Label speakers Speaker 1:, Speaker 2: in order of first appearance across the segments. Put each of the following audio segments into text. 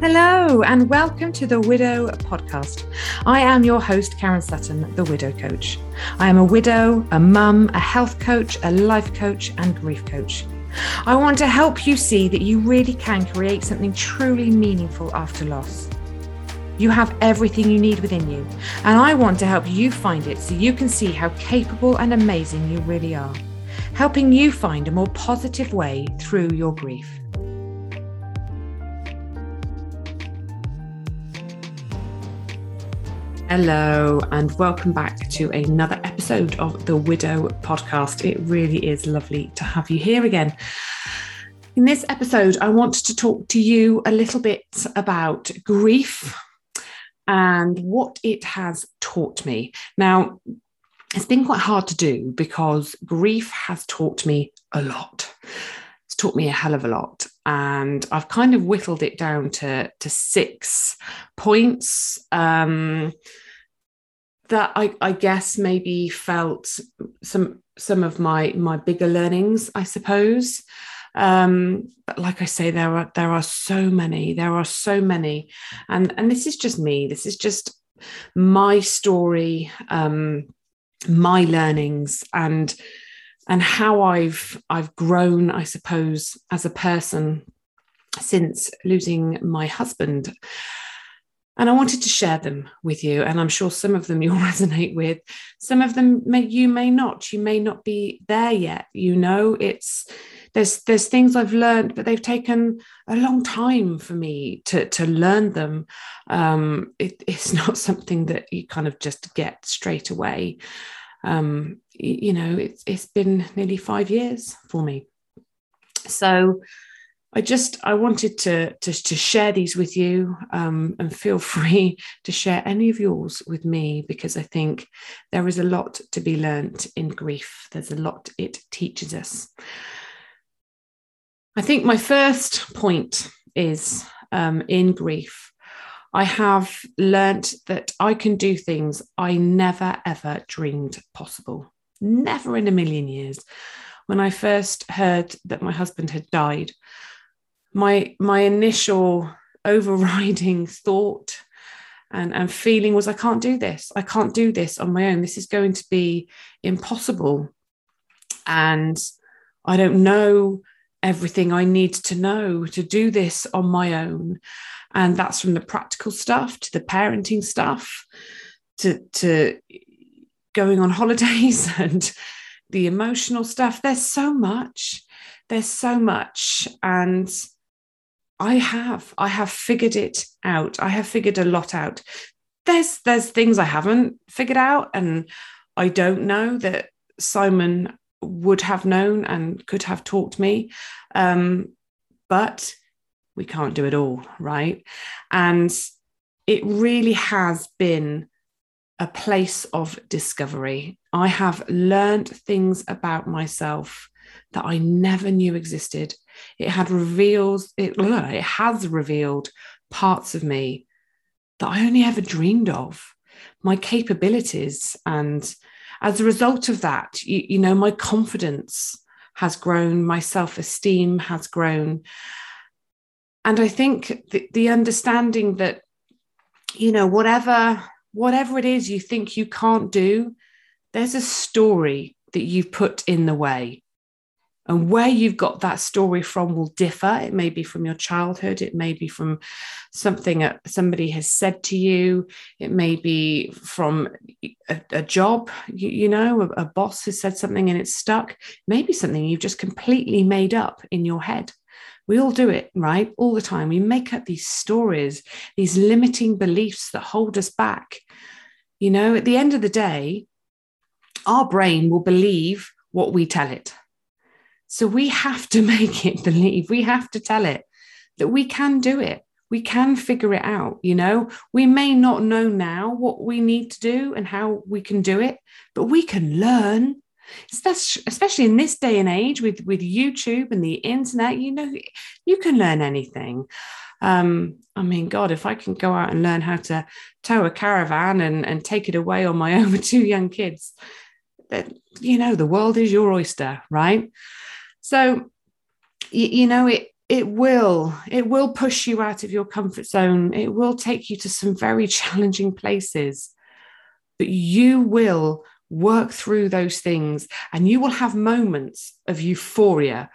Speaker 1: Hello, and welcome to the Widow Podcast. I am your host, Karen Sutton, the Widow Coach. I am a widow, a mum, a health coach, a life coach, and grief coach. I want to help you see that you really can create something truly meaningful after loss. You have everything you need within you, and I want to help you find it so you can see how capable and amazing you really are, helping you find a more positive way through your grief. Hello, and welcome back to another episode of the Widow Podcast. It really is lovely to have you here again. In this episode, I want to talk to you a little bit about grief and what it has taught me. Now, it's been quite hard to do because grief has taught me a lot. It's taught me a hell of a lot and I've kind of whittled it down to to six points um, that I, I guess maybe felt some some of my my bigger learnings, I suppose. Um, but like I say, there are there are so many, there are so many, and and this is just me. This is just my story, um, my learnings, and and how I've I've grown, I suppose, as a person since losing my husband. And I wanted to share them with you. And I'm sure some of them you'll resonate with. Some of them may you may not. You may not be there yet. You know, it's there's there's things I've learned, but they've taken a long time for me to to learn them. Um, it, it's not something that you kind of just get straight away um, you know, it's it's been nearly five years for me. So I just I wanted to to, to share these with you, um, and feel free to share any of yours with me because I think there is a lot to be learnt in grief. There's a lot it teaches us. I think my first point is um, in grief I have learnt that I can do things I never ever dreamed possible. Never in a million years. When I first heard that my husband had died, my my initial overriding thought and, and feeling was I can't do this. I can't do this on my own. This is going to be impossible. And I don't know everything I need to know to do this on my own. And that's from the practical stuff to the parenting stuff to, to going on holidays and the emotional stuff. There's so much. There's so much. And I have, I have figured it out. I have figured a lot out. There's there's things I haven't figured out, and I don't know that Simon would have known and could have taught me. Um, but we can't do it all, right? And it really has been a place of discovery. I have learned things about myself that I never knew existed. It had reveals it, it has revealed parts of me that I only ever dreamed of, my capabilities. And as a result of that, you, you know, my confidence has grown, my self-esteem has grown and i think the, the understanding that you know whatever whatever it is you think you can't do there's a story that you've put in the way. And where you've got that story from will differ. It may be from your childhood. It may be from something that somebody has said to you. It may be from a, a job you, you know a, a boss has said something and it's stuck. Maybe something you've just completely made up in your head we all do it, right? All the time. We make up these stories, these limiting beliefs that hold us back. You know, at the end of the day, our brain will believe what we tell it. So we have to make it believe, we have to tell it that we can do it. We can figure it out. You know, we may not know now what we need to do and how we can do it, but we can learn especially in this day and age with with youtube and the internet you know you can learn anything. Um, I mean, God, if I can go out and learn how to tow a caravan and, and take it away on my own with two young kids, that you know, the world is your oyster, right? So, you, you know, it it will it will push you out of your comfort zone. It will take you to some very challenging places. But you will work through those things and you will have moments of euphoria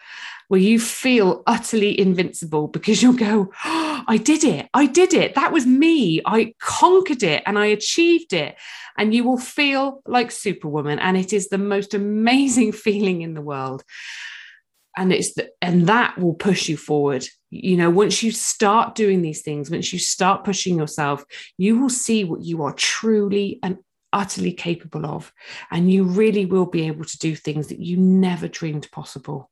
Speaker 1: where you feel utterly invincible because you'll go oh, i did it. I did it. That was me. I conquered it and i achieved it. And you will feel like superwoman and it is the most amazing feeling in the world. And it's the, and that will push you forward. You know once you start doing these things once you start pushing yourself you will see what you are truly and utterly capable of and you really will be able to do things that you never dreamed possible.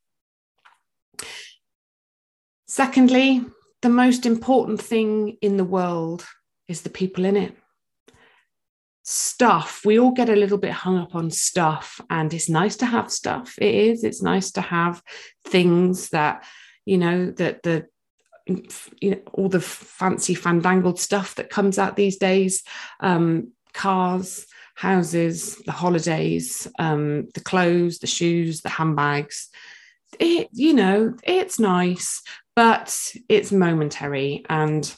Speaker 1: Secondly the most important thing in the world is the people in it. Stuff. We all get a little bit hung up on stuff and it's nice to have stuff. It is. It's nice to have things that you know that the you know all the fancy fandangled stuff that comes out these days um cars houses the holidays um the clothes the shoes the handbags it you know it's nice but it's momentary and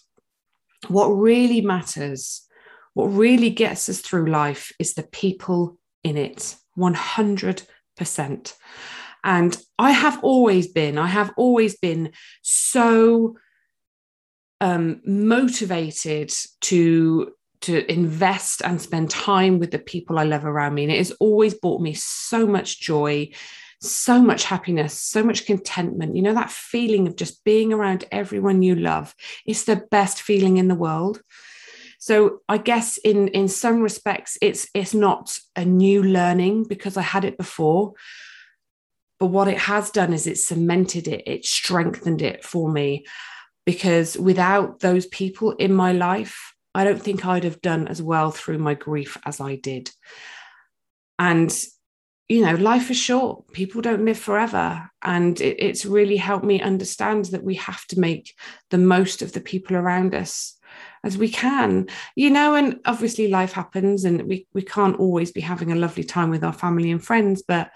Speaker 1: what really matters what really gets us through life is the people in it 100%. And I have always been, I have always been so um, motivated to to invest and spend time with the people I love around me. And it has always brought me so much joy, so much happiness, so much contentment. You know, that feeling of just being around everyone you love. It's the best feeling in the world. So I guess in in some respects it's it's not a new learning because I had it before. But what it has done is it cemented it, it strengthened it for me. Because without those people in my life, I don't think I'd have done as well through my grief as I did. And you know, life is short. People don't live forever. And it, it's really helped me understand that we have to make the most of the people around us as we can you know and obviously life happens and we we can't always be having a lovely time with our family and friends but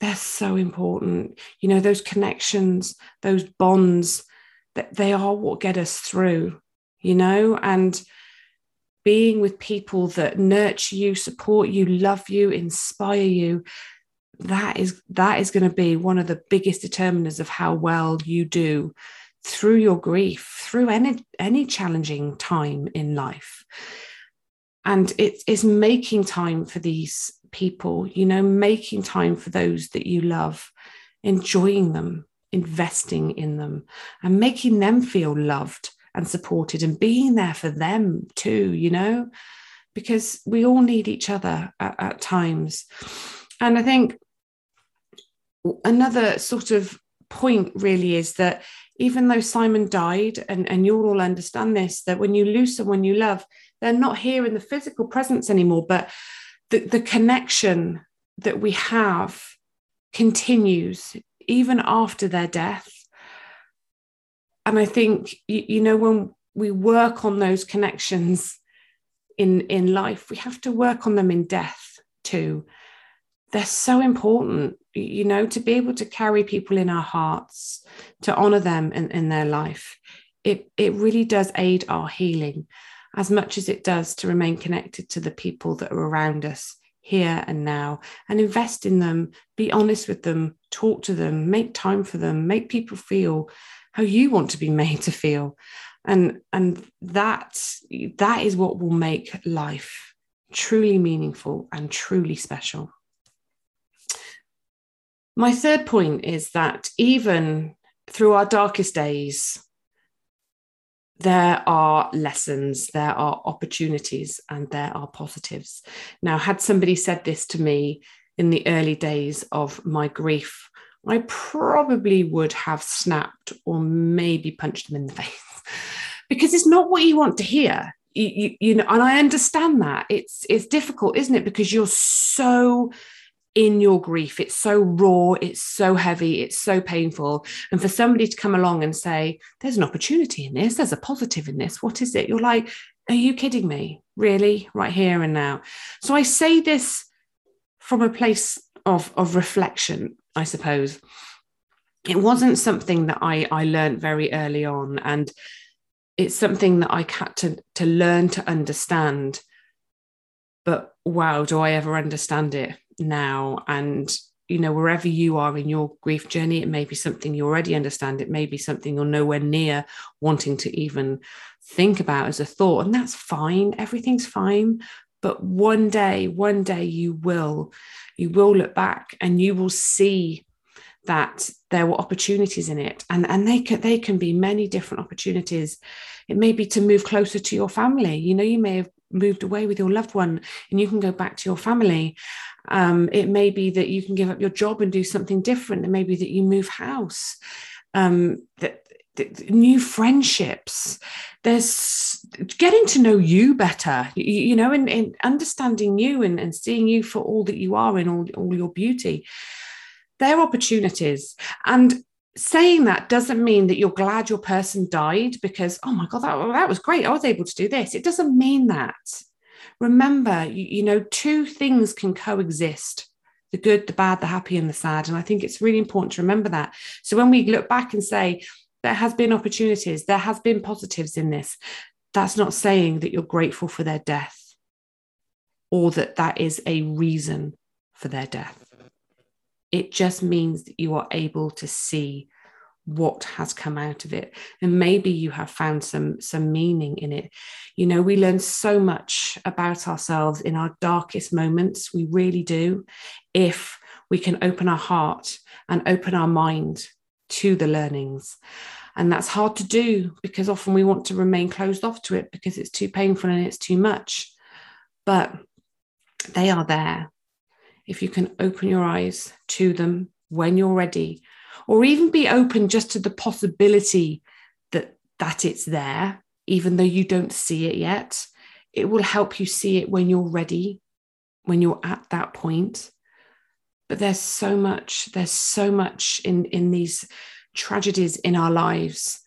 Speaker 1: they're so important you know those connections those bonds that they are what get us through you know and being with people that nurture you support you love you inspire you that is that is going to be one of the biggest determiners of how well you do through your grief, through any any challenging time in life. And it is making time for these people, you know, making time for those that you love, enjoying them, investing in them, and making them feel loved and supported and being there for them too, you know, because we all need each other at, at times. And I think another sort of point really is that even though Simon died, and, and you'll all understand this, that when you lose someone you love, they're not here in the physical presence anymore, but the, the connection that we have continues even after their death. And I think, you, you know, when we work on those connections in, in life, we have to work on them in death too. They're so important you know, to be able to carry people in our hearts, to honor them in, in their life, it, it really does aid our healing as much as it does to remain connected to the people that are around us here and now and invest in them, be honest with them, talk to them, make time for them, make people feel how you want to be made to feel. And, and that, that is what will make life truly meaningful and truly special. My third point is that even through our darkest days, there are lessons, there are opportunities, and there are positives. Now, had somebody said this to me in the early days of my grief, I probably would have snapped or maybe punched them in the face because it's not what you want to hear. You, you, you know, and I understand that it's it's difficult, isn't it? Because you're so in your grief. It's so raw, it's so heavy, it's so painful. And for somebody to come along and say, There's an opportunity in this, there's a positive in this, what is it? You're like, Are you kidding me? Really? Right here and now. So I say this from a place of, of reflection, I suppose. it wasn't something that I, I learned very early on. And it's something that I had to, to learn to understand. But wow, do I ever understand it now? And, you know, wherever you are in your grief journey, it may be something you already understand. It may be something you're nowhere near wanting to even think about as a thought. And that's fine. Everything's fine. But one day, one day you will, you will look back and you will see that there were opportunities in it. And and they can they can be many different opportunities. It may be to move closer to your family. You know you may have moved away with your loved one and you can go back to your family. Um, it may be that you can give up your job and do something different. It may be that you move house. Um, that new friendships there's getting to know you better you, know and, and, understanding you and, and seeing you for all that you are in all, all your beauty they're opportunities. And saying that doesn't mean that you're glad your person died because, oh my God, that, that was great. I was able to do this. It doesn't mean that. Remember, you, you know, two things can coexist the good, the bad, the happy, and the sad. And I think it's really important to remember that. So when we look back and say, there has been opportunities, there has been positives in this, that's not saying that you're grateful for their death or that that is a reason for their death. It just means that you are able to see what has come out of it. And maybe you have found some some meaning in it. You know we learn so much about ourselves in our darkest moments. We really do. If we can open our heart and open our mind to the learnings. And that's hard to do because often we want to remain closed off to it because it's too painful and it's too much. But they are there. If you can open your eyes to them when you're ready, or even be open just to the possibility that that it's there, even though you don't see it yet, it will help you see it when you're ready, when you're at that point. But there's so much, there's so much in, in these tragedies in our lives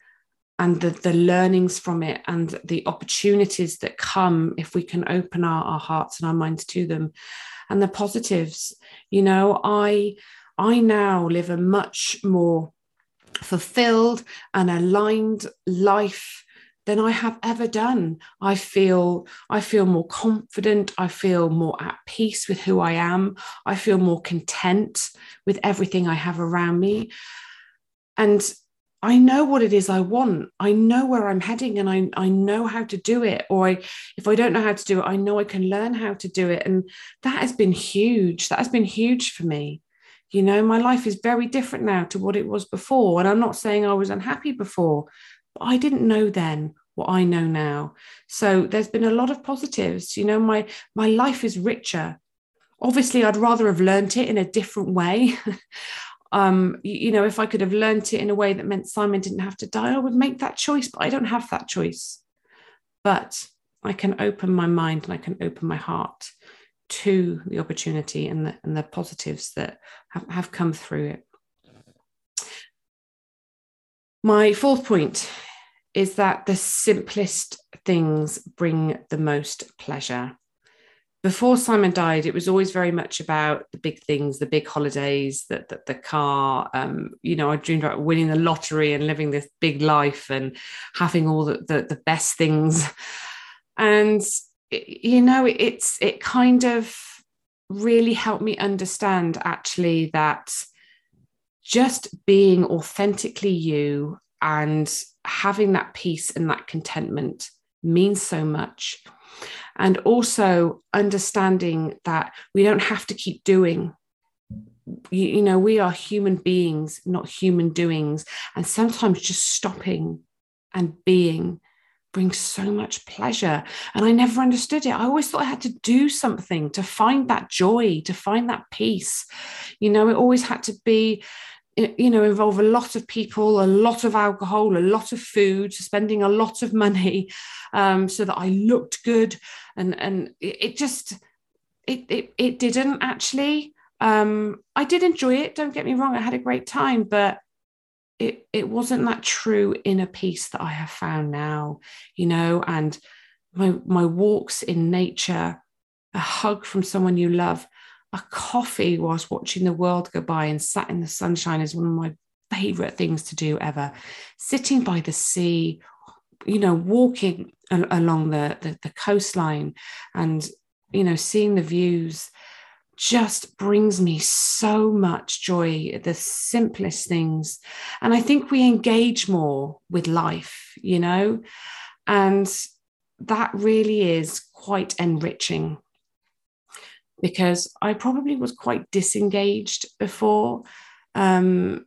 Speaker 1: and the, the learnings from it and the opportunities that come if we can open our, our hearts and our minds to them and the positives. You know i i now live a much more fulfilled and aligned life than i have ever done i feel i feel more confident i feel more at peace with who i am i feel more content with everything i have around me and I know what it is I want. I know where I'm heading and I, I know how to do it. Or I, if I don't know how to do it, I know I can learn how to do it. And that has been huge. That has been huge for me. You know, my life is very different now to what it was before. And I'm not saying I was unhappy before, I didn't know then what I know now. So there's been a lot of positives. You know, my my life is richer. Obviously, I'd rather have learned it in a different way. um, you know, if I could have learnt it in a way that meant Simon didn't have to die, I would make that choice, but I don't have that choice. But I can open my mind and I can open my heart to the opportunity and the, and the positives that have, have come through it. My fourth point is that the simplest things bring the most pleasure before Simon died, it was always very much about the big things, the big holidays, the, the, the car. Um, you know, I dreamed about winning the lottery and living this big life and having all the, the, the best things. And, you know, it's it kind of really helped me understand actually that just being authentically you and having that peace and that contentment means so much. And also understanding that we don't have to keep doing. You, you, know we are human beings not human doings. And sometimes just stopping and being brings so much pleasure. And i never understood it. I always thought i had to do something to find that joy to find that peace. You know it always had to be you know involve a lot of people a lot of alcohol a lot of food spending a lot of money um, so that i looked good. And and it, just it, it it didn't actually um, i did enjoy it don't get me wrong i had a great time but it it wasn't that true inner peace that i have found now you know? And my my walks in nature a hug from someone you love a coffee whilst watching the world go by and sat in the sunshine is one of my favorite things to do ever. Sitting by the sea, you know, walking along the, the, the coastline and, you know, seeing the views just brings me so much joy the simplest things and i think we engage more with life you know and that really is quite enriching because i probably was quite disengaged before. Um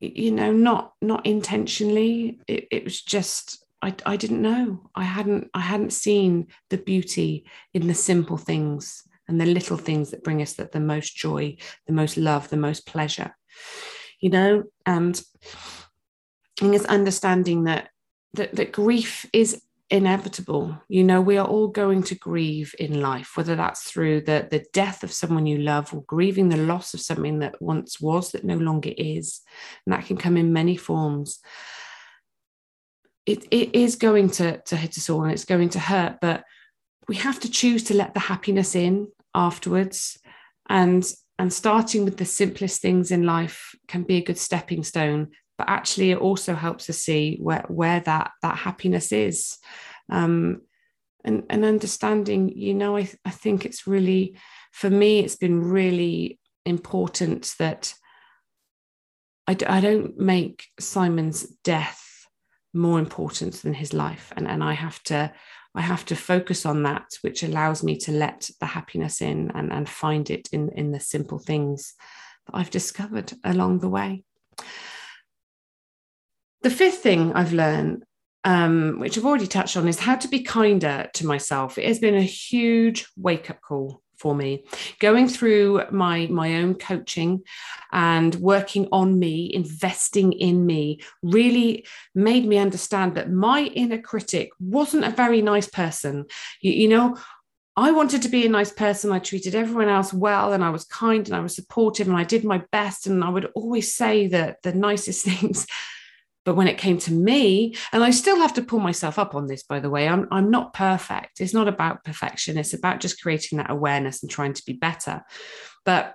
Speaker 1: you know not not intentionally. It, it was just I, I didn't know. I hadn't i hadn't seen the beauty in the simple things and the little things that bring us the, the most joy, the most love, the most pleasure. You know, and i it's understanding that that, that grief is inevitable. You know, we are all going to grieve in life, whether that's through the, the death of someone you love or grieving the loss of something that once was that no longer is. And that can come in many forms. It, it is going to, to hit us all and it's going to hurt, but we have to choose to let the happiness in afterwards and and starting with the simplest things in life can be a good stepping stone but actually it also helps us see where where that that happiness is um, and and understanding you know I, I think it's really for me it's been really important that I, I don't make simon's death more important than his life and and i have to I have to focus on that, which allows me to let the happiness in and, and find it in, in the simple things that I've discovered along the way. The fifth thing I've learned, um, which I've already touched on, is how to be kinder to myself. It has been a huge wake up call for me going through my my own coaching and working on me investing in me really made me understand that my inner critic wasn't a very nice person you, you know I wanted to be a nice person. I treated everyone else well and I was kind and I was supportive and I did my best. And I would always say that the nicest things but when it came to me, and I still have to pull myself up on this, by the way, I'm, I'm not perfect. It's not about perfection. It's about just creating that awareness and trying to be better. But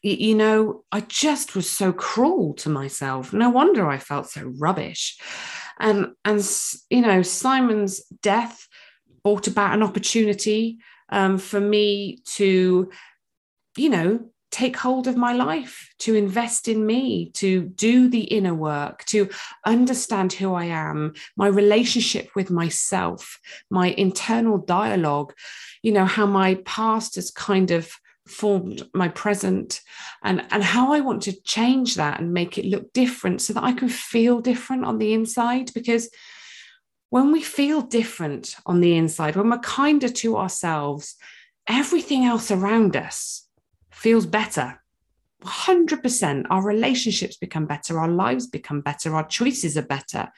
Speaker 1: you know, I just was so cruel to myself. No wonder I felt so rubbish. And and you know, Simon's death brought about an opportunity um, for me to, you know, take hold of my life, to invest in me, to do the inner work, to understand who I am, my relationship with myself, my internal dialogue, you know, how my past has kind of formed my present and and how I want to change that and make it look different so that I can feel different on the inside. Because when we feel different on the inside when we're kinder to ourselves everything else around us feels better. 100% our relationships become better, our lives become better, our choices are better.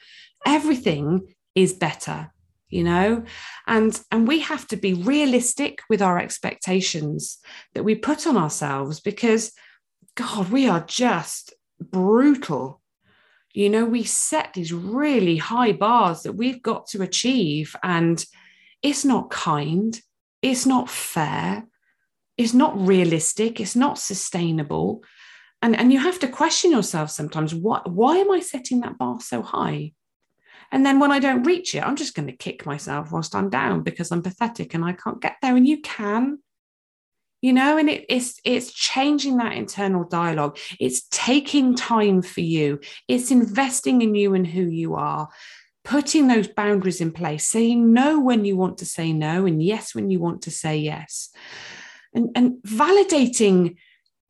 Speaker 1: Everything is better you know and and we have to be realistic with our expectations that we put on ourselves because god we are just brutal you know we set these really high bars that we've got to achieve and it's not kind it's not fair is not realistic, it's not sustainable. And, and you have to question yourself sometimes what, why am I setting that bar so high? And then when I don't reach it, I'm just going to kick myself whilst I'm down because I'm pathetic and I can't get there. And you can, you know, and it, it's it's changing that internal dialogue. It's taking time for you. It's investing in you and who you are, putting those boundaries in place, saying no when you want to say no, and yes when you want to say yes and, and validating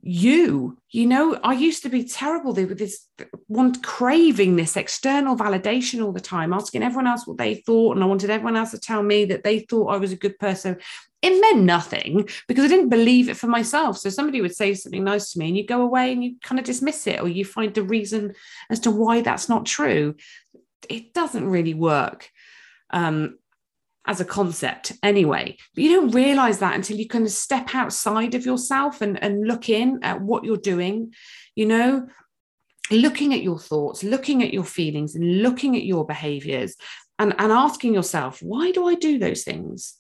Speaker 1: you you know? I used to be terrible with this one craving this external validation all the time asking everyone else what they thought and i wanted everyone else to tell me that they thought i was a good person. It meant nothing because i didn't believe it for myself. So somebody would say something nice to me and you go away and you kind of dismiss it or you find the reason as to why that's not true. It doesn't really work. Um, as a concept anyway. But you don't realize that until you kind of step outside of yourself and, and look in at what you're doing, you know, looking at your thoughts, looking at your feelings, and looking at your behaviors and, and asking yourself, why do I do those things?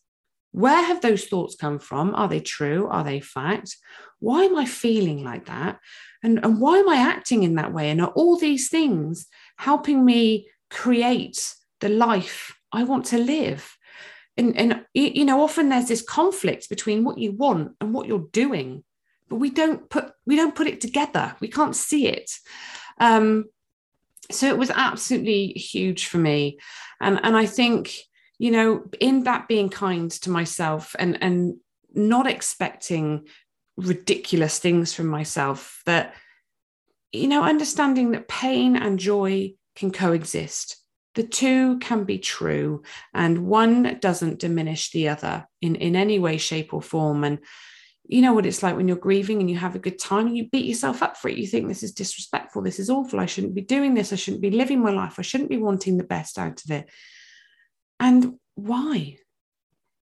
Speaker 1: Where have those thoughts come from? Are they true? Are they fact? Why am I feeling like that? And, and why am I acting in that way? And are all these things helping me create the life I want to live? And, and you know, often there's this conflict between what you want and what you're doing, but we don't put we don't put it together. We can't see it. Um, so it was absolutely huge for me, and and I think you know, in that being kind to myself and and not expecting ridiculous things from myself that you know understanding that pain and joy can coexist the two can be true and one doesn't diminish the other in in any way shape or form. And you know what it's like when you're grieving and you have a good time and you beat yourself up for it. You think this is disrespectful. This is awful. I shouldn't be doing this. I shouldn't be living my life. I shouldn't be wanting the best out of it. And why?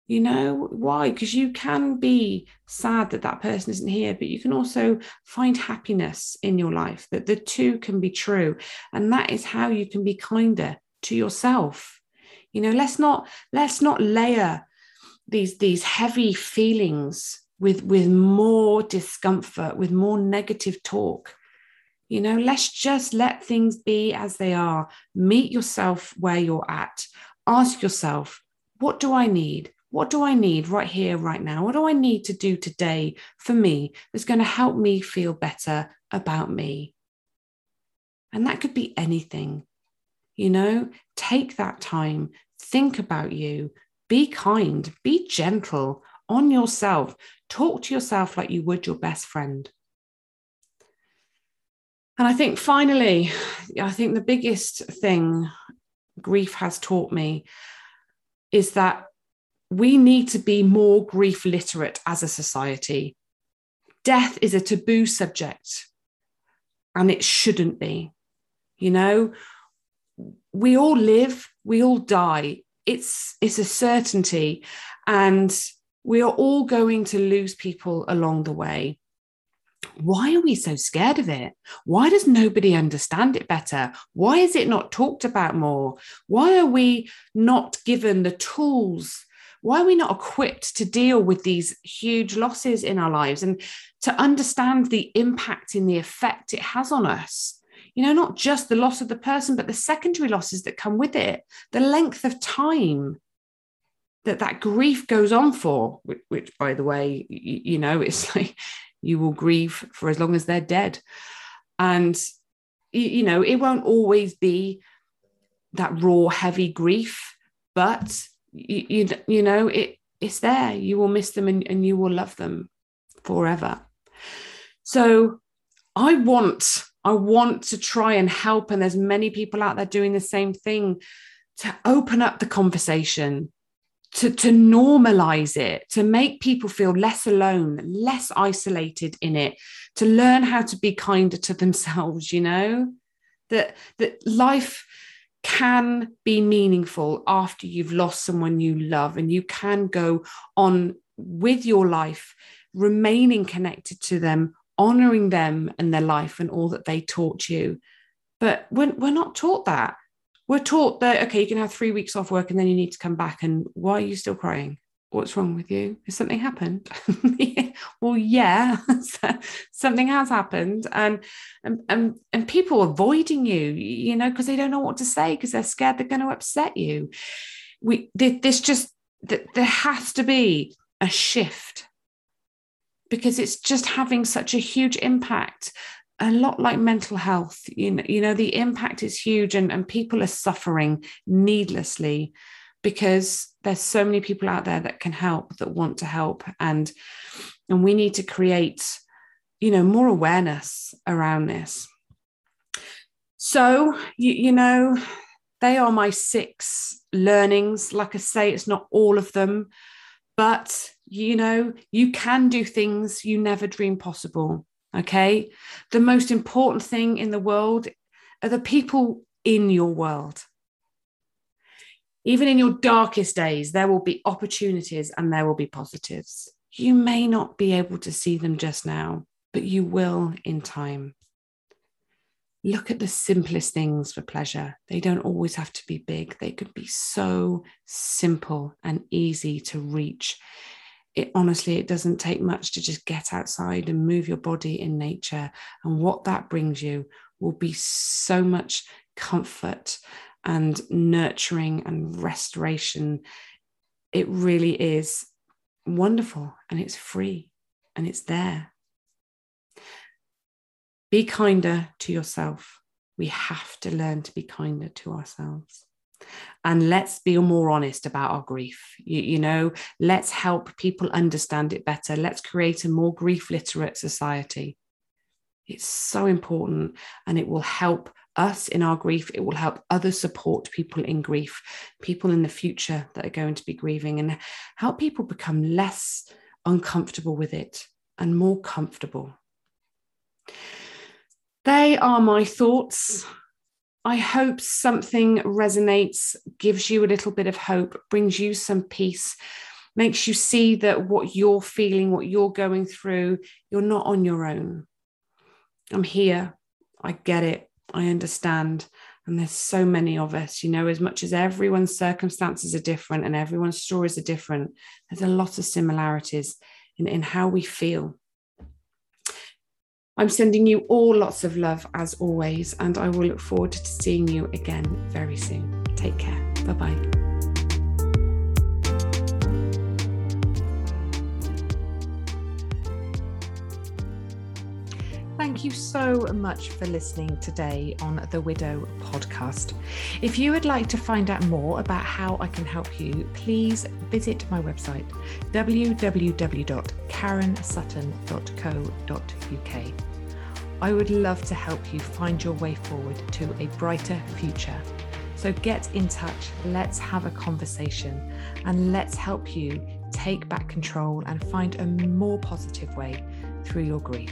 Speaker 1: You know why? Because you can be sad that that person isn't here but you can also find happiness in your life that the two can be true. And that is how you can be kinder to yourself you know let's not let's not layer these these heavy feelings with with more discomfort with more negative talk you know let's just let things be as they are meet yourself where you're at ask yourself what do i need what do I need right here, right now? What do I need to do today for me that's going to help me feel better about me? And that could be anything. You know, take that time, think about you, be kind, be gentle on yourself, talk to yourself like you would your best friend. And I think finally, I think the biggest thing grief has taught me is that we need to be more grief literate as a society. Death is a taboo subject, and it shouldn't be. You know, we all live, we all die. It's it's a certainty, and we are all going to lose people along the way. Why are we so scared of it? Why does nobody understand it better? Why is it not talked about more? Why are we not given the tools why are we not equipped to deal with these huge losses in our lives and to understand the impact and the effect it has on us? You know, not just the loss of the person, but the secondary losses that come with it, the length of time that that grief goes on for, which, which by the way, you, you know, it's like you will grieve for as long as they're dead. And, you, you know, it won't always be that raw, heavy grief, but you, you, you know it it's there you will miss them and, and you will love them forever so i want i want to try and help and there's many people out there doing the same thing to open up the conversation to, to normalize it, to make people feel less alone, less isolated in it, to learn how to be kinder to themselves, you know? That that life can be meaningful after you've lost someone you love and you can go on with your life remaining connected to them honoring them and their life and all that they taught you. But we're, we're not taught that. We're taught that okay you can have three weeks off work and then you need to come back. And why are you still crying? What's wrong with you? Has something happened? Well yeah something has happened. And, and and and people avoiding you you know because they don't know what to say because they're scared they're going to upset you. We this just there has to be a shift because it's just having such a huge impact a lot like mental health you know, you know the impact is huge and, and people are suffering needlessly because there's so many people out there that can help that want to help. And and we need to create you know more awareness around this. So you, you know they are my six learnings. Like i say it's not all of them but you know you can do things you never dreamed possible okay the most important thing in the world are the people in your world even in your darkest days, there will be opportunities and there will be positives. You may not be able to see them just now, but you will in time. Look at the simplest things for pleasure. They don't always have to be big, they could be so simple and easy to reach. It honestly it doesn't take much to just get outside and move your body in nature. And what that brings you will be so much comfort and nurturing and restoration. It really is wonderful and it's free and it's there. Be kinder to yourself. We have to learn to be kinder to ourselves and let's be more honest about our grief. You, you, know let's help people understand it better. Let's create a more grief literate society. It's so important and it will help us in our grief. It will help others support people in grief people in the future that are going to be grieving and help people become less uncomfortable with it and more comfortable. They are my thoughts I hope something resonates, gives you a little bit of hope, brings you some peace, makes you see that what you're feeling, what you're going through, you're not on your own. I'm here. I get it. I understand. And there's so many of us, you know, as much as everyone's circumstances are different and everyone's stories are different, there's a lot of similarities in, in how we feel. I'm sending you all lots of love as always, and I will look forward to seeing you again very soon. Take care. Bye bye. Thank you so much for listening today on the Widow podcast. If you would like to find out more about how I can help you, please visit my website www.karensutton.co.uk. I would love to help you find your way forward to a brighter future. So get in touch, let's have a conversation, and let's help you take back control and find a more positive way through your grief.